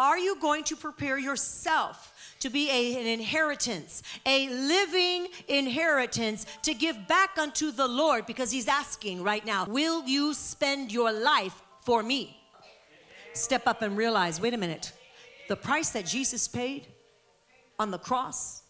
Are you going to prepare yourself to be a, an inheritance, a living inheritance to give back unto the Lord? Because He's asking right now, Will you spend your life for me? Step up and realize wait a minute, the price that Jesus paid on the cross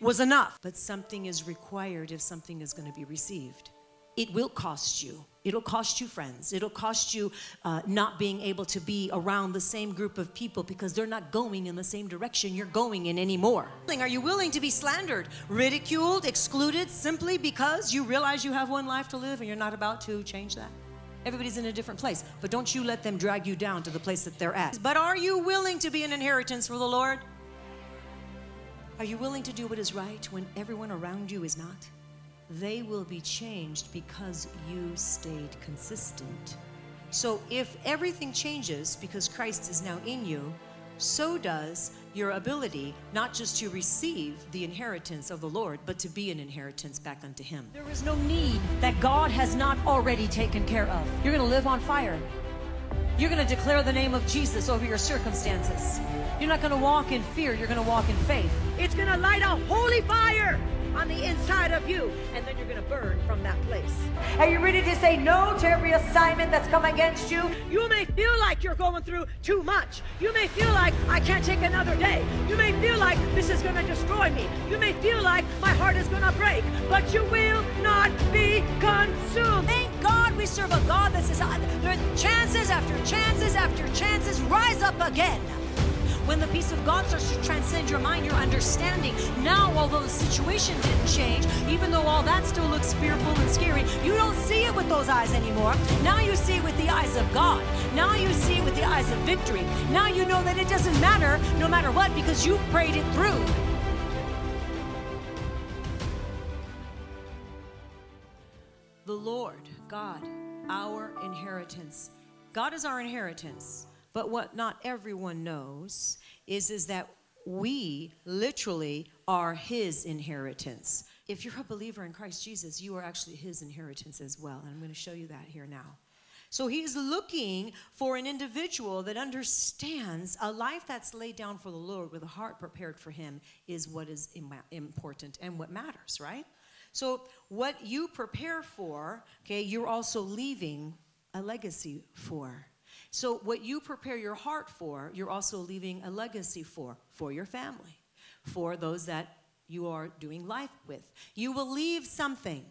was enough, but something is required if something is going to be received. It will cost you. It'll cost you friends. It'll cost you uh, not being able to be around the same group of people because they're not going in the same direction you're going in anymore. Are you willing to be slandered, ridiculed, excluded simply because you realize you have one life to live and you're not about to change that? Everybody's in a different place, but don't you let them drag you down to the place that they're at. But are you willing to be an inheritance for the Lord? Are you willing to do what is right when everyone around you is not? They will be changed because you stayed consistent. So if everything changes because Christ is now in you, so does your ability not just to receive the inheritance of the Lord, but to be an inheritance back unto Him. There is no need that God has not already taken care of. You're going to live on fire. You're going to declare the name of Jesus over your circumstances. You're not going to walk in fear, you're going to walk in faith. It's going to light a holy fire on the inside of you, and then you're going to burn from that place. Are you ready to say no to every assignment that's come against you? You may feel like you're going through too much. You may feel like I can't take another day. You may feel like this is going to destroy me. You may feel like my heart is going to break, but you will not be consumed. Thank God we serve a God that says, chances after chances after chances rise up again. When the peace of God starts to transcend your mind, your understanding, now, although the situation didn't change, even though all that still looks fearful and scary, you don't see it with those eyes anymore. Now you see it with the eyes of God. Now you see it with the eyes of victory. Now you know that it doesn't matter no matter what because you've prayed it through. The Lord, God, our inheritance. God is our inheritance. But what not everyone knows is, is that we literally are his inheritance. If you're a believer in Christ Jesus, you are actually his inheritance as well. And I'm going to show you that here now. So he's looking for an individual that understands a life that's laid down for the Lord with a heart prepared for him is what is important and what matters, right? So what you prepare for, okay, you're also leaving a legacy for. So, what you prepare your heart for, you're also leaving a legacy for, for your family, for those that you are doing life with. You will leave something,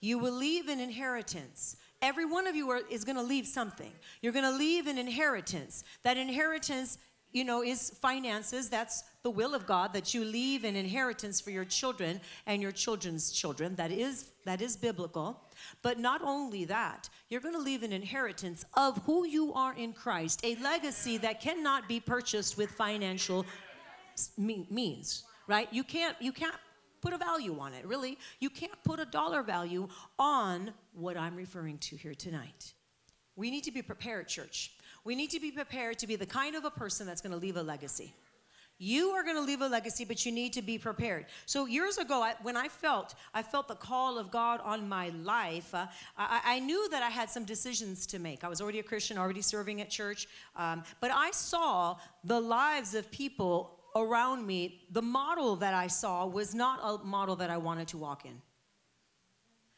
you will leave an inheritance. Every one of you are, is going to leave something. You're going to leave an inheritance. That inheritance you know, is finances. That's the will of God that you leave an inheritance for your children and your children's children. That is that is biblical. But not only that, you're going to leave an inheritance of who you are in Christ, a legacy that cannot be purchased with financial means, right? You can't you can't put a value on it, really. You can't put a dollar value on what I'm referring to here tonight. We need to be prepared, church. We need to be prepared to be the kind of a person that's going to leave a legacy. You are going to leave a legacy, but you need to be prepared. So years ago, I, when I felt I felt the call of God on my life, uh, I, I, knew that I had some decisions to make. I was already a Christian, already serving at church, um, but I saw the lives of people around me. The model that I saw was not a model that I wanted to walk in.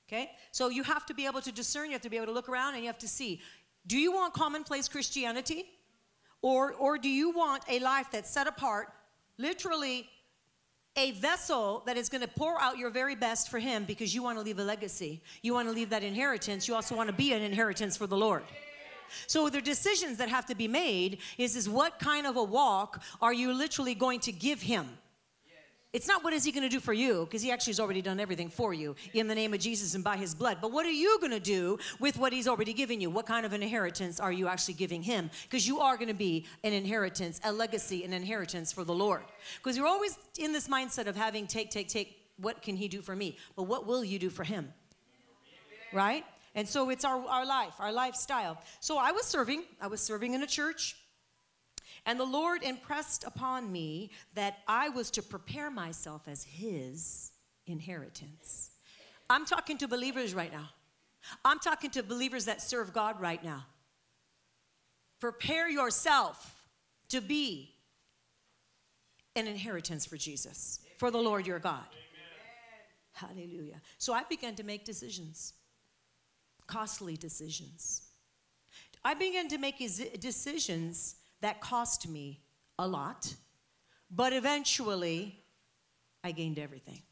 Okay, so you have to be able to discern. You have to be able to look around, and you have to see. Do you want commonplace Christianity? Or, or do you want a life that's set apart, literally a vessel that is going to pour out your very best for Him because you want to leave a legacy? You want to leave that inheritance. You also want to be an inheritance for the Lord. So the decisions that have to be made is, is what kind of a walk are you literally going to give Him? It's not what is he going to do for you, because he actually has already done everything for you in the name of Jesus and by his blood. But what are you going to do with what he's already given you? What kind of an inheritance are you actually giving him? Because you are going to be an inheritance, a legacy, an inheritance for the Lord. Because you're always in this mindset of having take, take, take. What can he do for me? But what will you do for him? Right? And so it's our, our life, our lifestyle. So I was serving, I was serving in a church. And the Lord impressed upon me that I was to prepare myself as His inheritance. I'm talking to believers right now. I'm talking to believers that serve God right now. Prepare yourself to be an inheritance for Jesus, for the Lord your God. Hallelujah. So I began to make decisions, costly decisions. I began to make decisions that cost me a lot, but eventually I gained everything.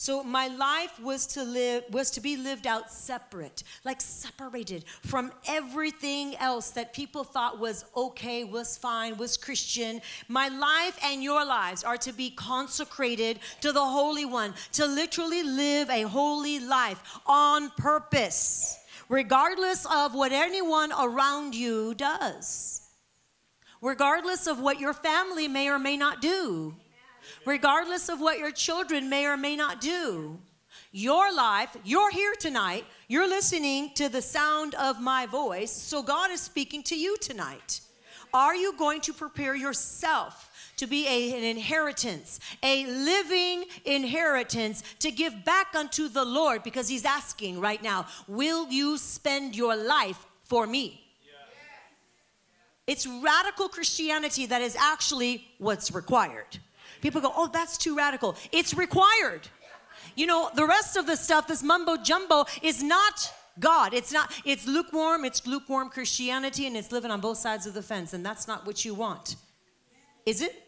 So my life was to live was to be lived out separate, like separated from everything else that people thought was okay, was fine, was Christian. My life and your lives are to be consecrated to the Holy One, to literally live a holy life on purpose, regardless of what anyone around you does. Regardless of what your family may or may not do regardless of what your children may or may not do. Your life, you're here tonight, you're listening to the sound of my voice, so God is speaking to you tonight. Are you going to prepare yourself? to be a, an inheritance, a living inheritance to give back unto the Lord because He's asking right now, Will you spend your life for me? It's radical Christianity that is actually what's required. People go, oh, that's too radical. It's required. You know, the rest of the stuff, this mumbo jumbo, is not God. It's not, it's lukewarm, it's lukewarm Christianity, and it's living on both sides of the fence, and that's not what you want. Is it?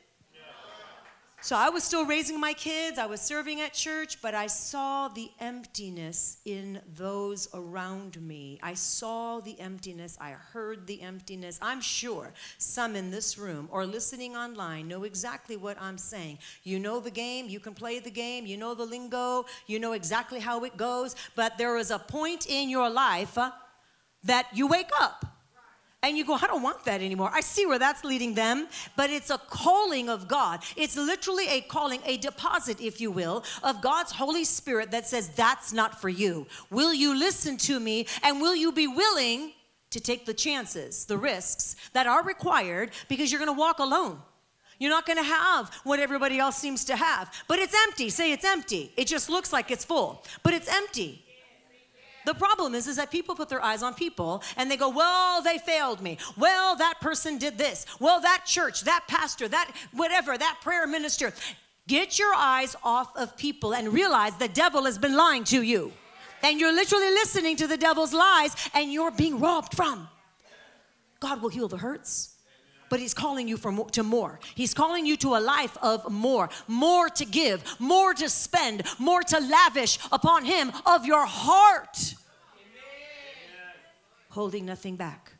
So I was still raising my kids, I was serving at church, but I saw the emptiness in those around me. I saw the emptiness, I heard the emptiness. I'm sure some in this room or listening online know exactly what I'm saying. You know the game, you can play the game, you know the lingo, you know exactly how it goes, but there is a point in your life uh, that you wake up and you go, I don't want that anymore. I see where that's leading them, but it's a calling of God. It's literally a calling, a deposit, if you will, of God's Holy Spirit that says, That's not for you. Will you listen to me and will you be willing to take the chances, the risks that are required because you're gonna walk alone? You're not gonna have what everybody else seems to have, but it's empty. Say it's empty. It just looks like it's full, but it's empty. The problem is, is that people put their eyes on people and they go, well, they failed me. Well, that person did this. Well, that church, that pastor, that whatever, that prayer minister. Get your eyes off of people and realize the devil has been lying to you. And you're literally listening to the devil's lies and you're being robbed from. God will heal the hurts but he's calling you for more, to more. He's calling you to a life of more, more to give, more to spend, more to lavish upon him of your heart. Holding nothing back.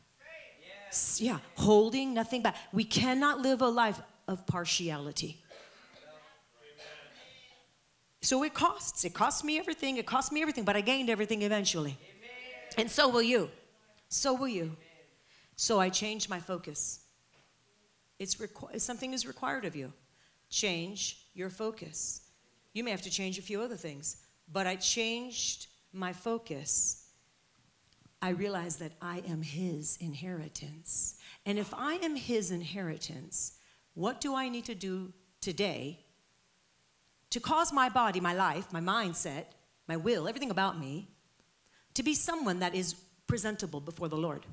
Yeah, holding nothing back. We cannot live a life of partiality. So it costs. It cost me everything. It cost me everything, but I gained everything eventually. And so will you. So will you. So I changed my focus. It's requ- something is required of you. Change your focus. You may have to change a few other things, but I changed my focus. I realize that I am His inheritance. And if I am His inheritance, what do I need to do today to cause my body, my life, my mindset, my will, everything about me, to be someone that is presentable before the Lord?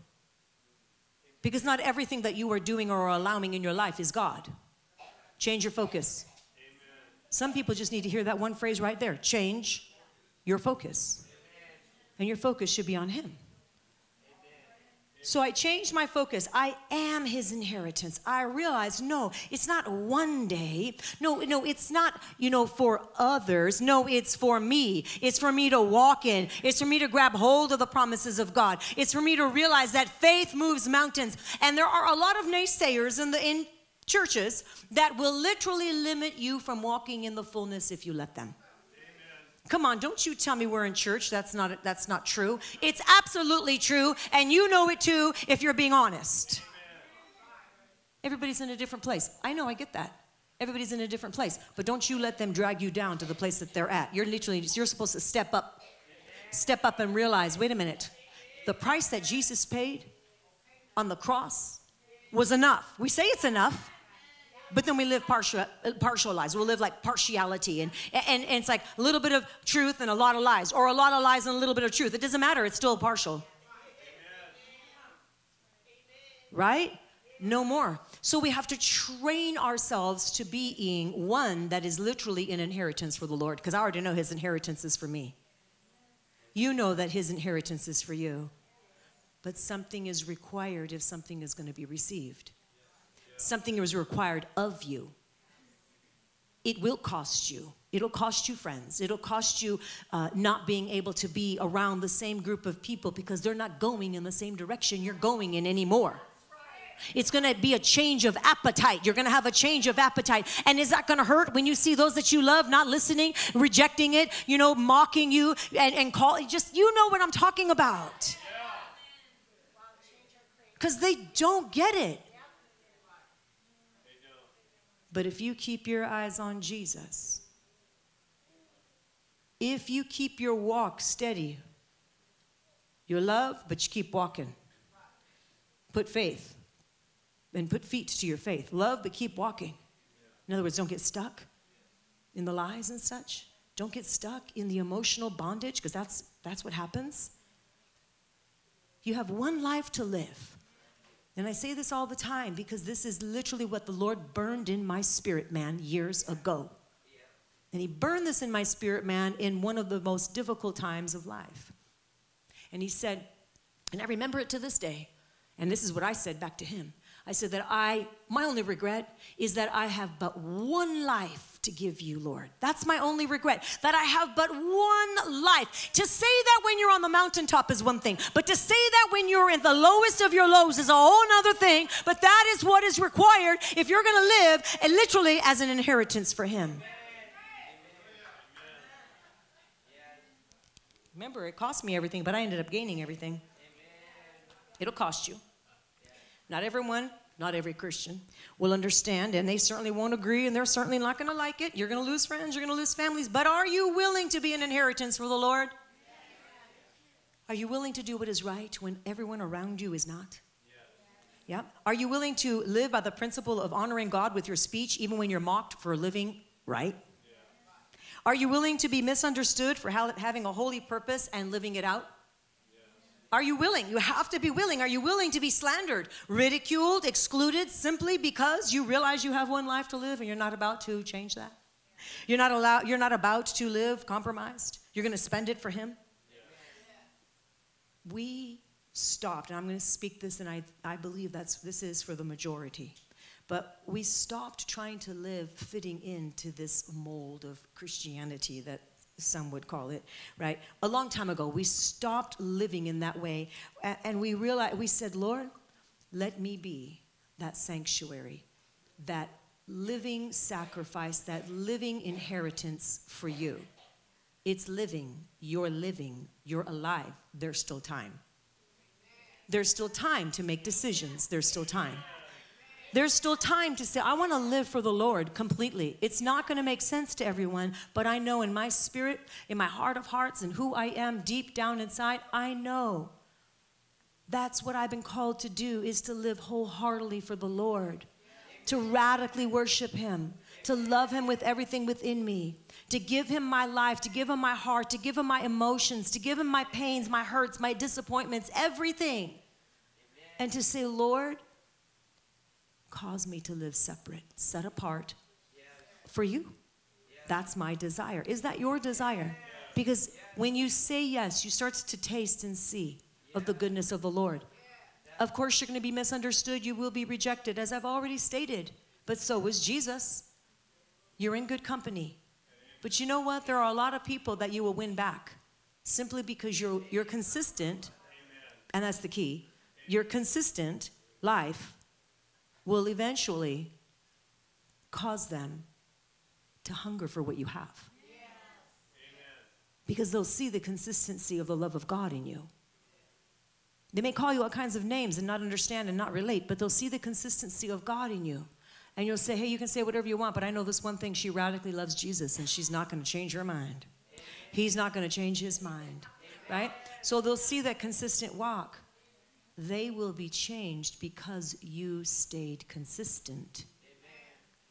Because not everything that you are doing or are allowing in your life is God. Change your focus. Amen. Some people just need to hear that one phrase right there change your focus. And your focus should be on Him. So I changed my focus. I am his inheritance. I realized no, it's not one day. No, no, it's not, you know, for others. No, it's for me. It's for me to walk in. It's for me to grab hold of the promises of God. It's for me to realize that faith moves mountains. And there are a lot of naysayers in the in churches that will literally limit you from walking in the fullness if you let them. Come on, don't you tell me we're in church. That's not that's not true. It's absolutely true, and you know it too if you're being honest. Everybody's in a different place. I know, I get that. Everybody's in a different place, but don't you let them drag you down to the place that they're at. You're literally you're supposed to step up. Step up and realize, wait a minute. The price that Jesus paid on the cross was enough. We say it's enough. But then we live partial, partial lives. We'll live like partiality. And, and, and it's like a little bit of truth and a lot of lies, or a lot of lies and a little bit of truth. It doesn't matter, it's still partial. Right? No more. So we have to train ourselves to being one that is literally an inheritance for the Lord, because I already know his inheritance is for me. You know that his inheritance is for you. But something is required if something is going to be received. Something was required of you. It will cost you. It'll cost you friends. It'll cost you uh, not being able to be around the same group of people because they're not going in the same direction you're going in anymore. It's going to be a change of appetite. You're going to have a change of appetite. And is that going to hurt when you see those that you love not listening, rejecting it, you know, mocking you and, and call just, you know what I'm talking about. Because they don't get it. But if you keep your eyes on Jesus, if you keep your walk steady, you love, but you keep walking. Put faith and put feet to your faith. Love, but keep walking. In other words, don't get stuck in the lies and such. Don't get stuck in the emotional bondage, because that's, that's what happens. You have one life to live. And I say this all the time because this is literally what the Lord burned in my spirit man years ago. And He burned this in my spirit man in one of the most difficult times of life. And He said, and I remember it to this day, and this is what I said back to Him I said that I, my only regret is that I have but one life to give you, Lord. That's my only regret, that I have but one life. To say that when you're on the mountaintop is one thing, but to say that when you're in the lowest of your lows is a whole other thing. But that is what is required if you're going to live and literally as an inheritance for Him. Remember, it cost me everything, but I ended up gaining everything. It'll cost you. Not everyone, not every Christian will understand, and they certainly won't agree, and they're certainly not going to like it. You're going to lose friends, you're going to lose families, but are you willing to be an inheritance for the Lord? Are you willing to do what is right when everyone around you is not? Yeah. Are you willing to live by the principle of honoring God with your speech, even when you're mocked for living right? Are you willing to be misunderstood for having a holy purpose and living it out? Are you willing? You have to be willing. Are you willing to be slandered, ridiculed, excluded simply because you realize you have one life to live and you're not about to change that? You're not allowed you're not about to live compromised. You're going to spend it for him. We stopped, and I'm going to speak this and I I believe that's this is for the majority. But we stopped trying to live fitting into this mold of Christianity that some would call it, right? A long time ago, we stopped living in that way and we realized, we said, Lord, let me be that sanctuary, that living sacrifice, that living inheritance for you. It's living, you're living, you're alive. There's still time. There's still time to make decisions. There's still time. There's still time to say, I want to live for the Lord completely. It's not going to make sense to everyone, but I know in my spirit, in my heart of hearts, and who I am deep down inside, I know that's what I've been called to do is to live wholeheartedly for the Lord, to radically worship Him, to love Him with everything within me, to give Him my life, to give Him my heart, to give Him my emotions, to give Him my pains, my hurts, my disappointments, everything. And to say, Lord, cause me to live separate, set apart for you. That's my desire. Is that your desire? Because when you say yes, you start to taste and see of the goodness of the Lord. Of course, you're going to be misunderstood. You will be rejected, as I've already stated. But so was Jesus. You're in good company. But you know what? There are a lot of people that you will win back simply because you're, you're consistent, and that's the key. Your consistent life will eventually cause them to hunger for what you have. Because they'll see the consistency of the love of God in you. They may call you all kinds of names and not understand and not relate, but they'll see the consistency of God in you. And you'll say, hey, you can say whatever you want, but I know this one thing she radically loves Jesus and she's not going to change her mind. He's not going to change his mind, right? So they'll see that consistent walk they will be changed because you stayed consistent.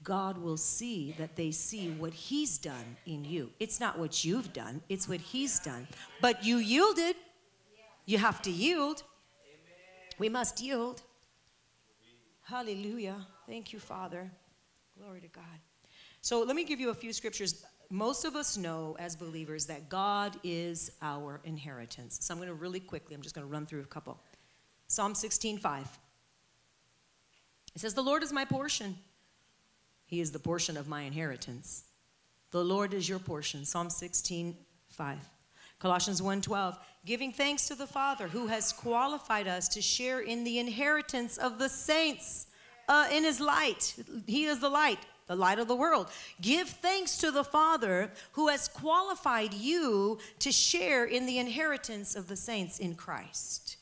God will see that they see what He's done in you. It's not what you've done, it's what He's done. But you yielded. You have to yield. We must yield. Hallelujah. Thank you, Father. Glory to God. So let me give you a few scriptures. Most of us know as believers that God is our inheritance. So I'm going to really quickly, I'm just going to run through a couple. Psalm 16, 5. It says, The Lord is my portion. He is the portion of my inheritance. The Lord is your portion. Psalm 16, 5. Colossians 1:12, giving thanks to the Father who has qualified us to share in the inheritance of the saints uh, in his light. He is the light, the light of the world. Give thanks to the Father who has qualified you to share in the inheritance of the saints in Christ.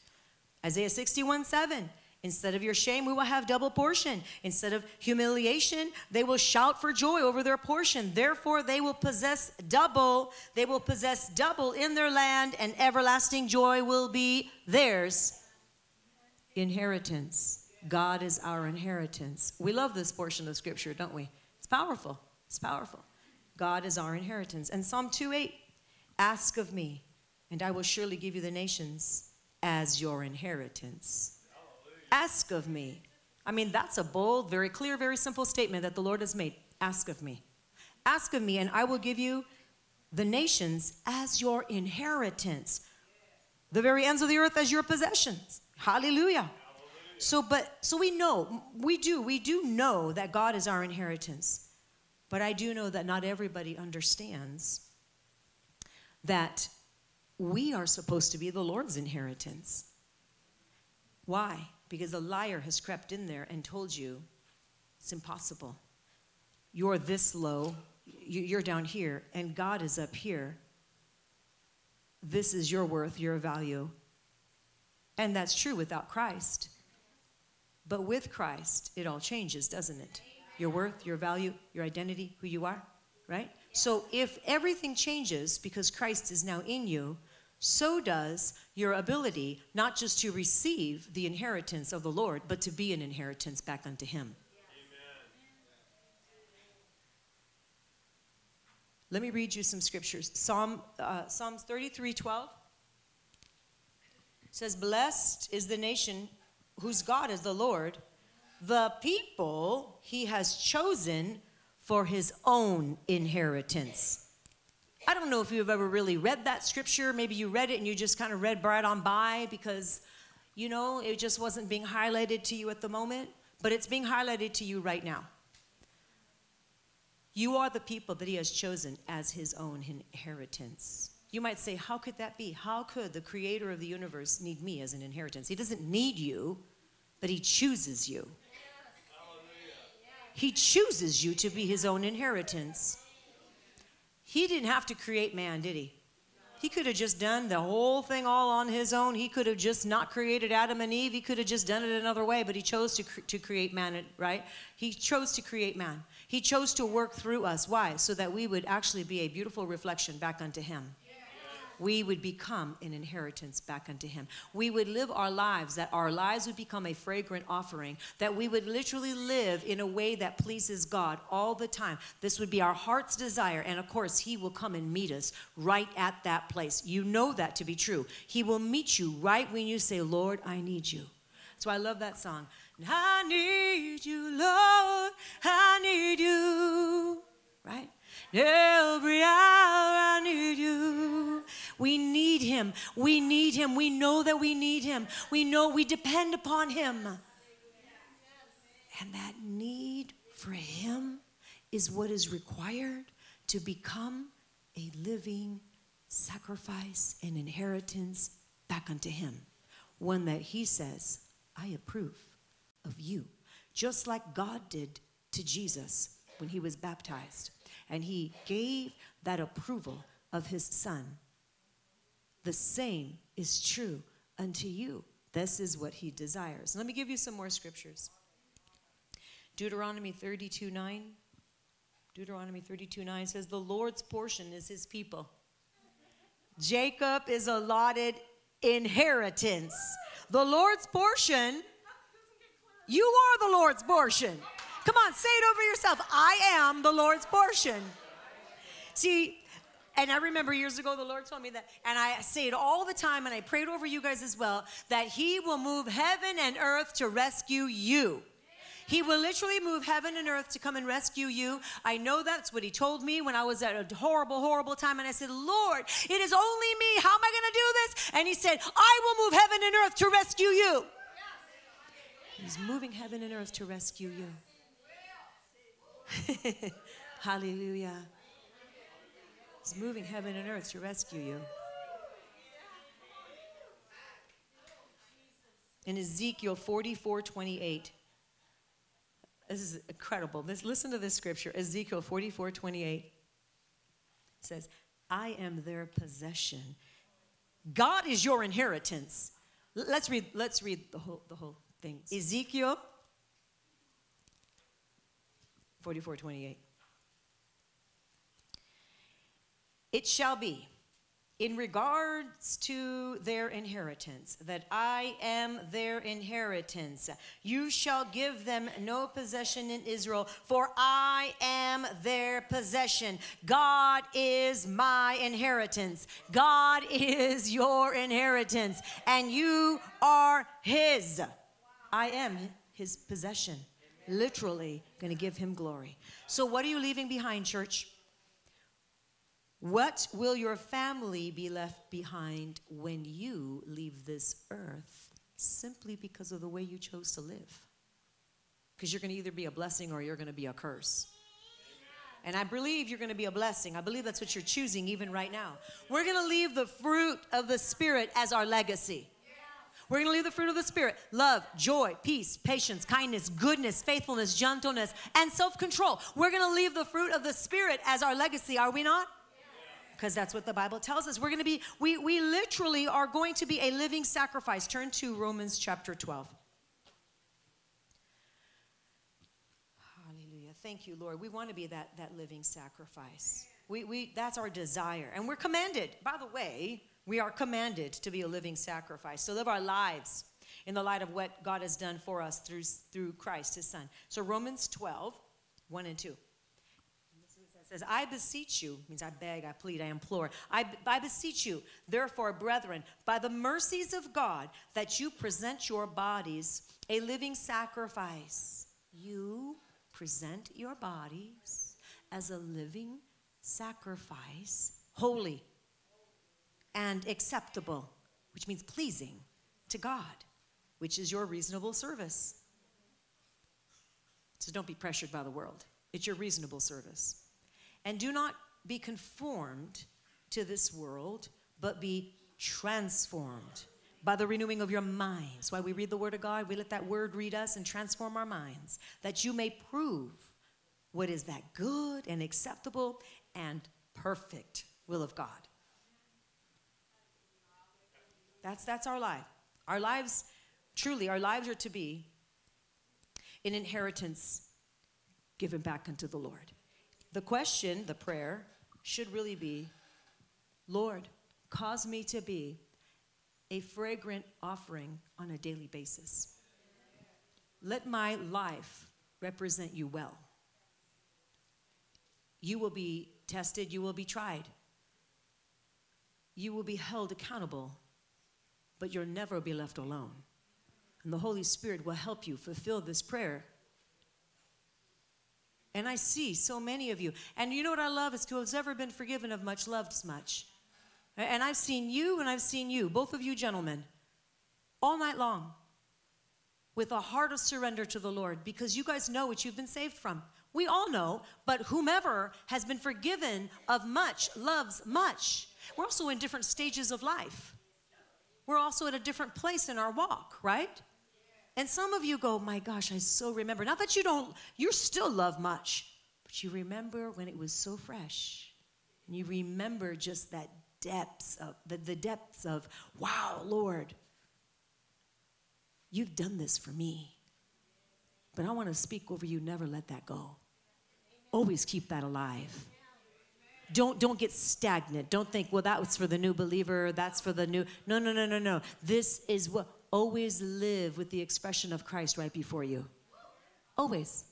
Isaiah 61 7. Instead of your shame, we will have double portion. Instead of humiliation, they will shout for joy over their portion. Therefore, they will possess double. They will possess double in their land, and everlasting joy will be theirs. Inheritance. God is our inheritance. We love this portion of scripture, don't we? It's powerful. It's powerful. God is our inheritance. And Psalm 2 8 Ask of me, and I will surely give you the nations as your inheritance. Ask of me. I mean, that's a bold, very clear, very simple statement that the Lord has made. Ask of me. Ask of me, and I will give you the nations as your inheritance, the very ends of the earth as your possessions. Hallelujah. So, but, so we know, we do, we do know that God is our inheritance. But I do know that not everybody understands that we are supposed to be the Lord's inheritance. Why? because a liar has crept in there and told you it's impossible. You're this low, you're down here, and God is up here. This is your worth, your value. And that's true without Christ. But with Christ, it all changes, doesn't it? Your worth, your value, your identity, who you are, right? So if everything changes because Christ is now in you, so does your ability not just to receive the inheritance of the Lord, but to be an inheritance back unto Him. Let me read you some scriptures. Psalm, uh, Psalms 33 12 says, Blessed is the nation whose God is the Lord, the people he has chosen for his own inheritance. I don't know if you've ever really read that scripture. Maybe you read it and you just kind of read right on by because, you know, it just wasn't being highlighted to you at the moment, but it's being highlighted to you right now. You are the people that he has chosen as his own inheritance. You might say, How could that be? How could the creator of the universe need me as an inheritance? He doesn't need you, but he chooses you. He chooses you to be his own inheritance. He didn't have to create man, did he? He could have just done the whole thing all on his own. He could have just not created Adam and Eve. He could have just done it another way, but he chose to, cre- to create man, right? He chose to create man. He chose to work through us. Why? So that we would actually be a beautiful reflection back unto him we would become an inheritance back unto him. We would live our lives, that our lives would become a fragrant offering, that we would literally live in a way that pleases God all the time. This would be our heart's desire. And of course, he will come and meet us right at that place. You know that to be true. He will meet you right when you say, Lord, I need you. So I love that song. I need you, Lord, I need you. Right? Every hour. We need him. We need him. We know that we need him. We know we depend upon him. And that need for him is what is required to become a living sacrifice and inheritance back unto him. One that he says, I approve of you. Just like God did to Jesus when he was baptized. And he gave that approval of his son the same is true unto you. This is what he desires. Let me give you some more scriptures. Deuteronomy 32 9. Deuteronomy 32 9 says, The Lord's portion is his people. Jacob is allotted inheritance. The Lord's portion, you are the Lord's portion. Come on, say it over yourself. I am the Lord's portion. See, and I remember years ago, the Lord told me that, and I say it all the time, and I prayed over you guys as well, that He will move heaven and earth to rescue you. He will literally move heaven and earth to come and rescue you. I know that's what he told me when I was at a horrible, horrible time. And I said, Lord, it is only me. How am I going to do this? And he said, I will move heaven and earth to rescue you. He's moving heaven and earth to rescue you. Hallelujah. He's moving heaven and earth to rescue you. In Ezekiel 44 28, this is incredible. This, listen to this scripture Ezekiel 44 28 says, I am their possession. God is your inheritance. Let's read, let's read the whole, the whole thing. Ezekiel 44 28. It shall be in regards to their inheritance, that I am their inheritance. You shall give them no possession in Israel, for I am their possession. God is my inheritance. God is your inheritance, and you are His. I am His possession. Literally, going to give Him glory. So, what are you leaving behind, church? What will your family be left behind when you leave this earth simply because of the way you chose to live? Because you're going to either be a blessing or you're going to be a curse. And I believe you're going to be a blessing. I believe that's what you're choosing even right now. We're going to leave the fruit of the Spirit as our legacy. We're going to leave the fruit of the Spirit love, joy, peace, patience, kindness, goodness, faithfulness, gentleness, and self control. We're going to leave the fruit of the Spirit as our legacy, are we not? Because that's what the Bible tells us. We're going to be, we, we literally are going to be a living sacrifice. Turn to Romans chapter 12. Hallelujah. Thank you, Lord. We want to be that, that living sacrifice. We, we, that's our desire. And we're commanded, by the way, we are commanded to be a living sacrifice, to live our lives in the light of what God has done for us through, through Christ, his son. So Romans 12, 1 and 2 says, I beseech you, means I beg, I plead, I implore. I, I beseech you, therefore, brethren, by the mercies of God, that you present your bodies a living sacrifice. You present your bodies as a living sacrifice, holy and acceptable, which means pleasing to God, which is your reasonable service. So don't be pressured by the world. It's your reasonable service. And do not be conformed to this world, but be transformed by the renewing of your minds. Why we read the Word of God, we let that Word read us and transform our minds, that you may prove what is that good and acceptable and perfect will of God. That's, that's our life. Our lives, truly, our lives are to be an inheritance given back unto the Lord. The question, the prayer, should really be Lord, cause me to be a fragrant offering on a daily basis. Let my life represent you well. You will be tested, you will be tried, you will be held accountable, but you'll never be left alone. And the Holy Spirit will help you fulfill this prayer and I see so many of you. And you know what I love is who has ever been forgiven of much loved much. And I've seen you and I've seen you, both of you gentlemen, all night long with a heart of surrender to the Lord because you guys know what you've been saved from. We all know, but whomever has been forgiven of much loves much. We're also in different stages of life. We're also at a different place in our walk, right? And some of you go, my gosh, I so remember. Not that you don't, you still love much, but you remember when it was so fresh. And you remember just that depths of, the, the depths of, wow, Lord, you've done this for me. But I want to speak over you, never let that go. Always keep that alive. Don't, don't get stagnant. Don't think, well, that was for the new believer, that's for the new. No, no, no, no, no. This is what always live with the expression of Christ right before you. Always.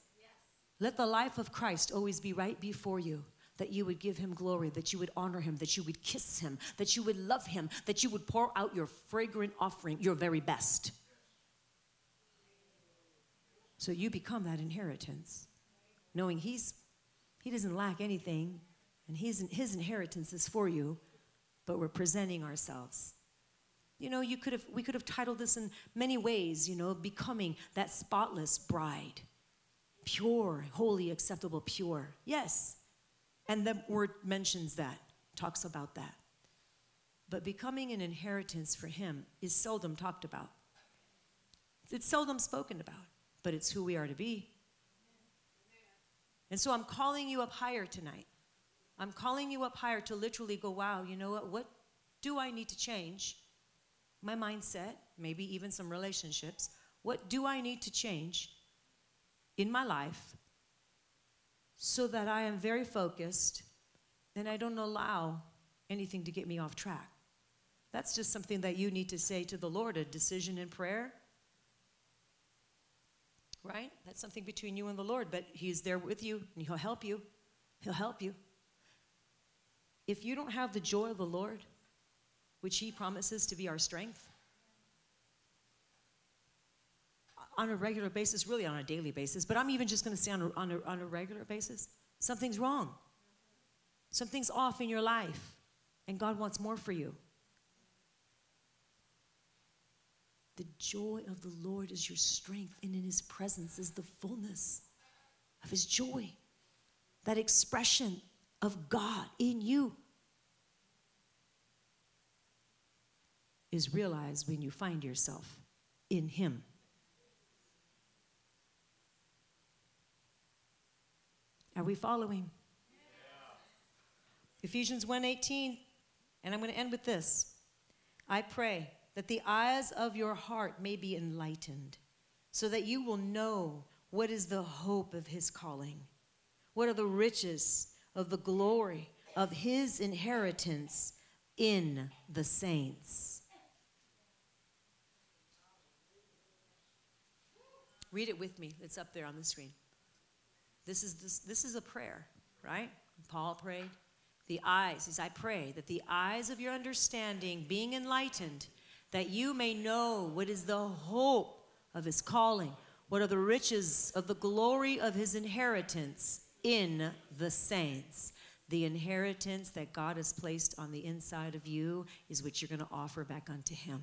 Let the life of Christ always be right before you. That you would give him glory, that you would honor him, that you would kiss him, that you would love him, that you would pour out your fragrant offering, your very best. So you become that inheritance, knowing He's He doesn't lack anything, and His His inheritance is for you, but we're presenting ourselves. You know, you could have we could have titled this in many ways, you know, becoming that spotless bride. Pure, holy, acceptable, pure. Yes. And the word mentions that, talks about that. But becoming an inheritance for him is seldom talked about. It's seldom spoken about, but it's who we are to be. And so I'm calling you up higher tonight. I'm calling you up higher to literally go, wow, you know what? What do I need to change? My mindset, maybe even some relationships. What do I need to change in my life so that I am very focused and I don't allow anything to get me off track? That's just something that you need to say to the Lord, a decision in prayer. Right? That's something between you and the Lord, but He's there with you and He'll help you. He'll help you. If you don't have the joy of the Lord, which He promises to be our strength, on a regular basis, really on a daily basis, but I'm even just going to say on a, on, a, on a regular basis, something's wrong. Something's off in your life, and God wants more for you. The joy of the Lord is your strength, and in His presence is the fullness of His joy. That expression of God in you is realized when you find yourself in Him. Are we following? Yeah. Ephesians 1:18 and I'm going to end with this. I pray that the eyes of your heart may be enlightened so that you will know what is the hope of his calling. What are the riches of the glory of his inheritance in the saints? Read it with me. It's up there on the screen. This is, this, this is a prayer, right? Paul prayed. The eyes, as I pray, that the eyes of your understanding being enlightened, that you may know what is the hope of his calling, what are the riches of the glory of his inheritance in the saints. The inheritance that God has placed on the inside of you is what you're going to offer back unto him.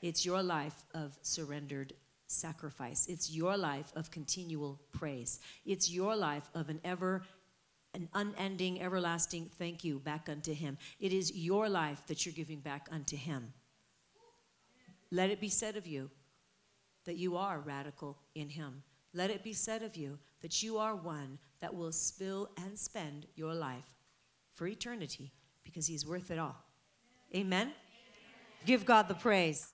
It's your life of surrendered sacrifice. It's your life of continual praise. It's your life of an ever an unending, everlasting thank you back unto him. It is your life that you're giving back unto him. Let it be said of you that you are radical in him. Let it be said of you that you are one that will spill and spend your life for eternity because he's worth it all. Amen? Amen. Give God the praise.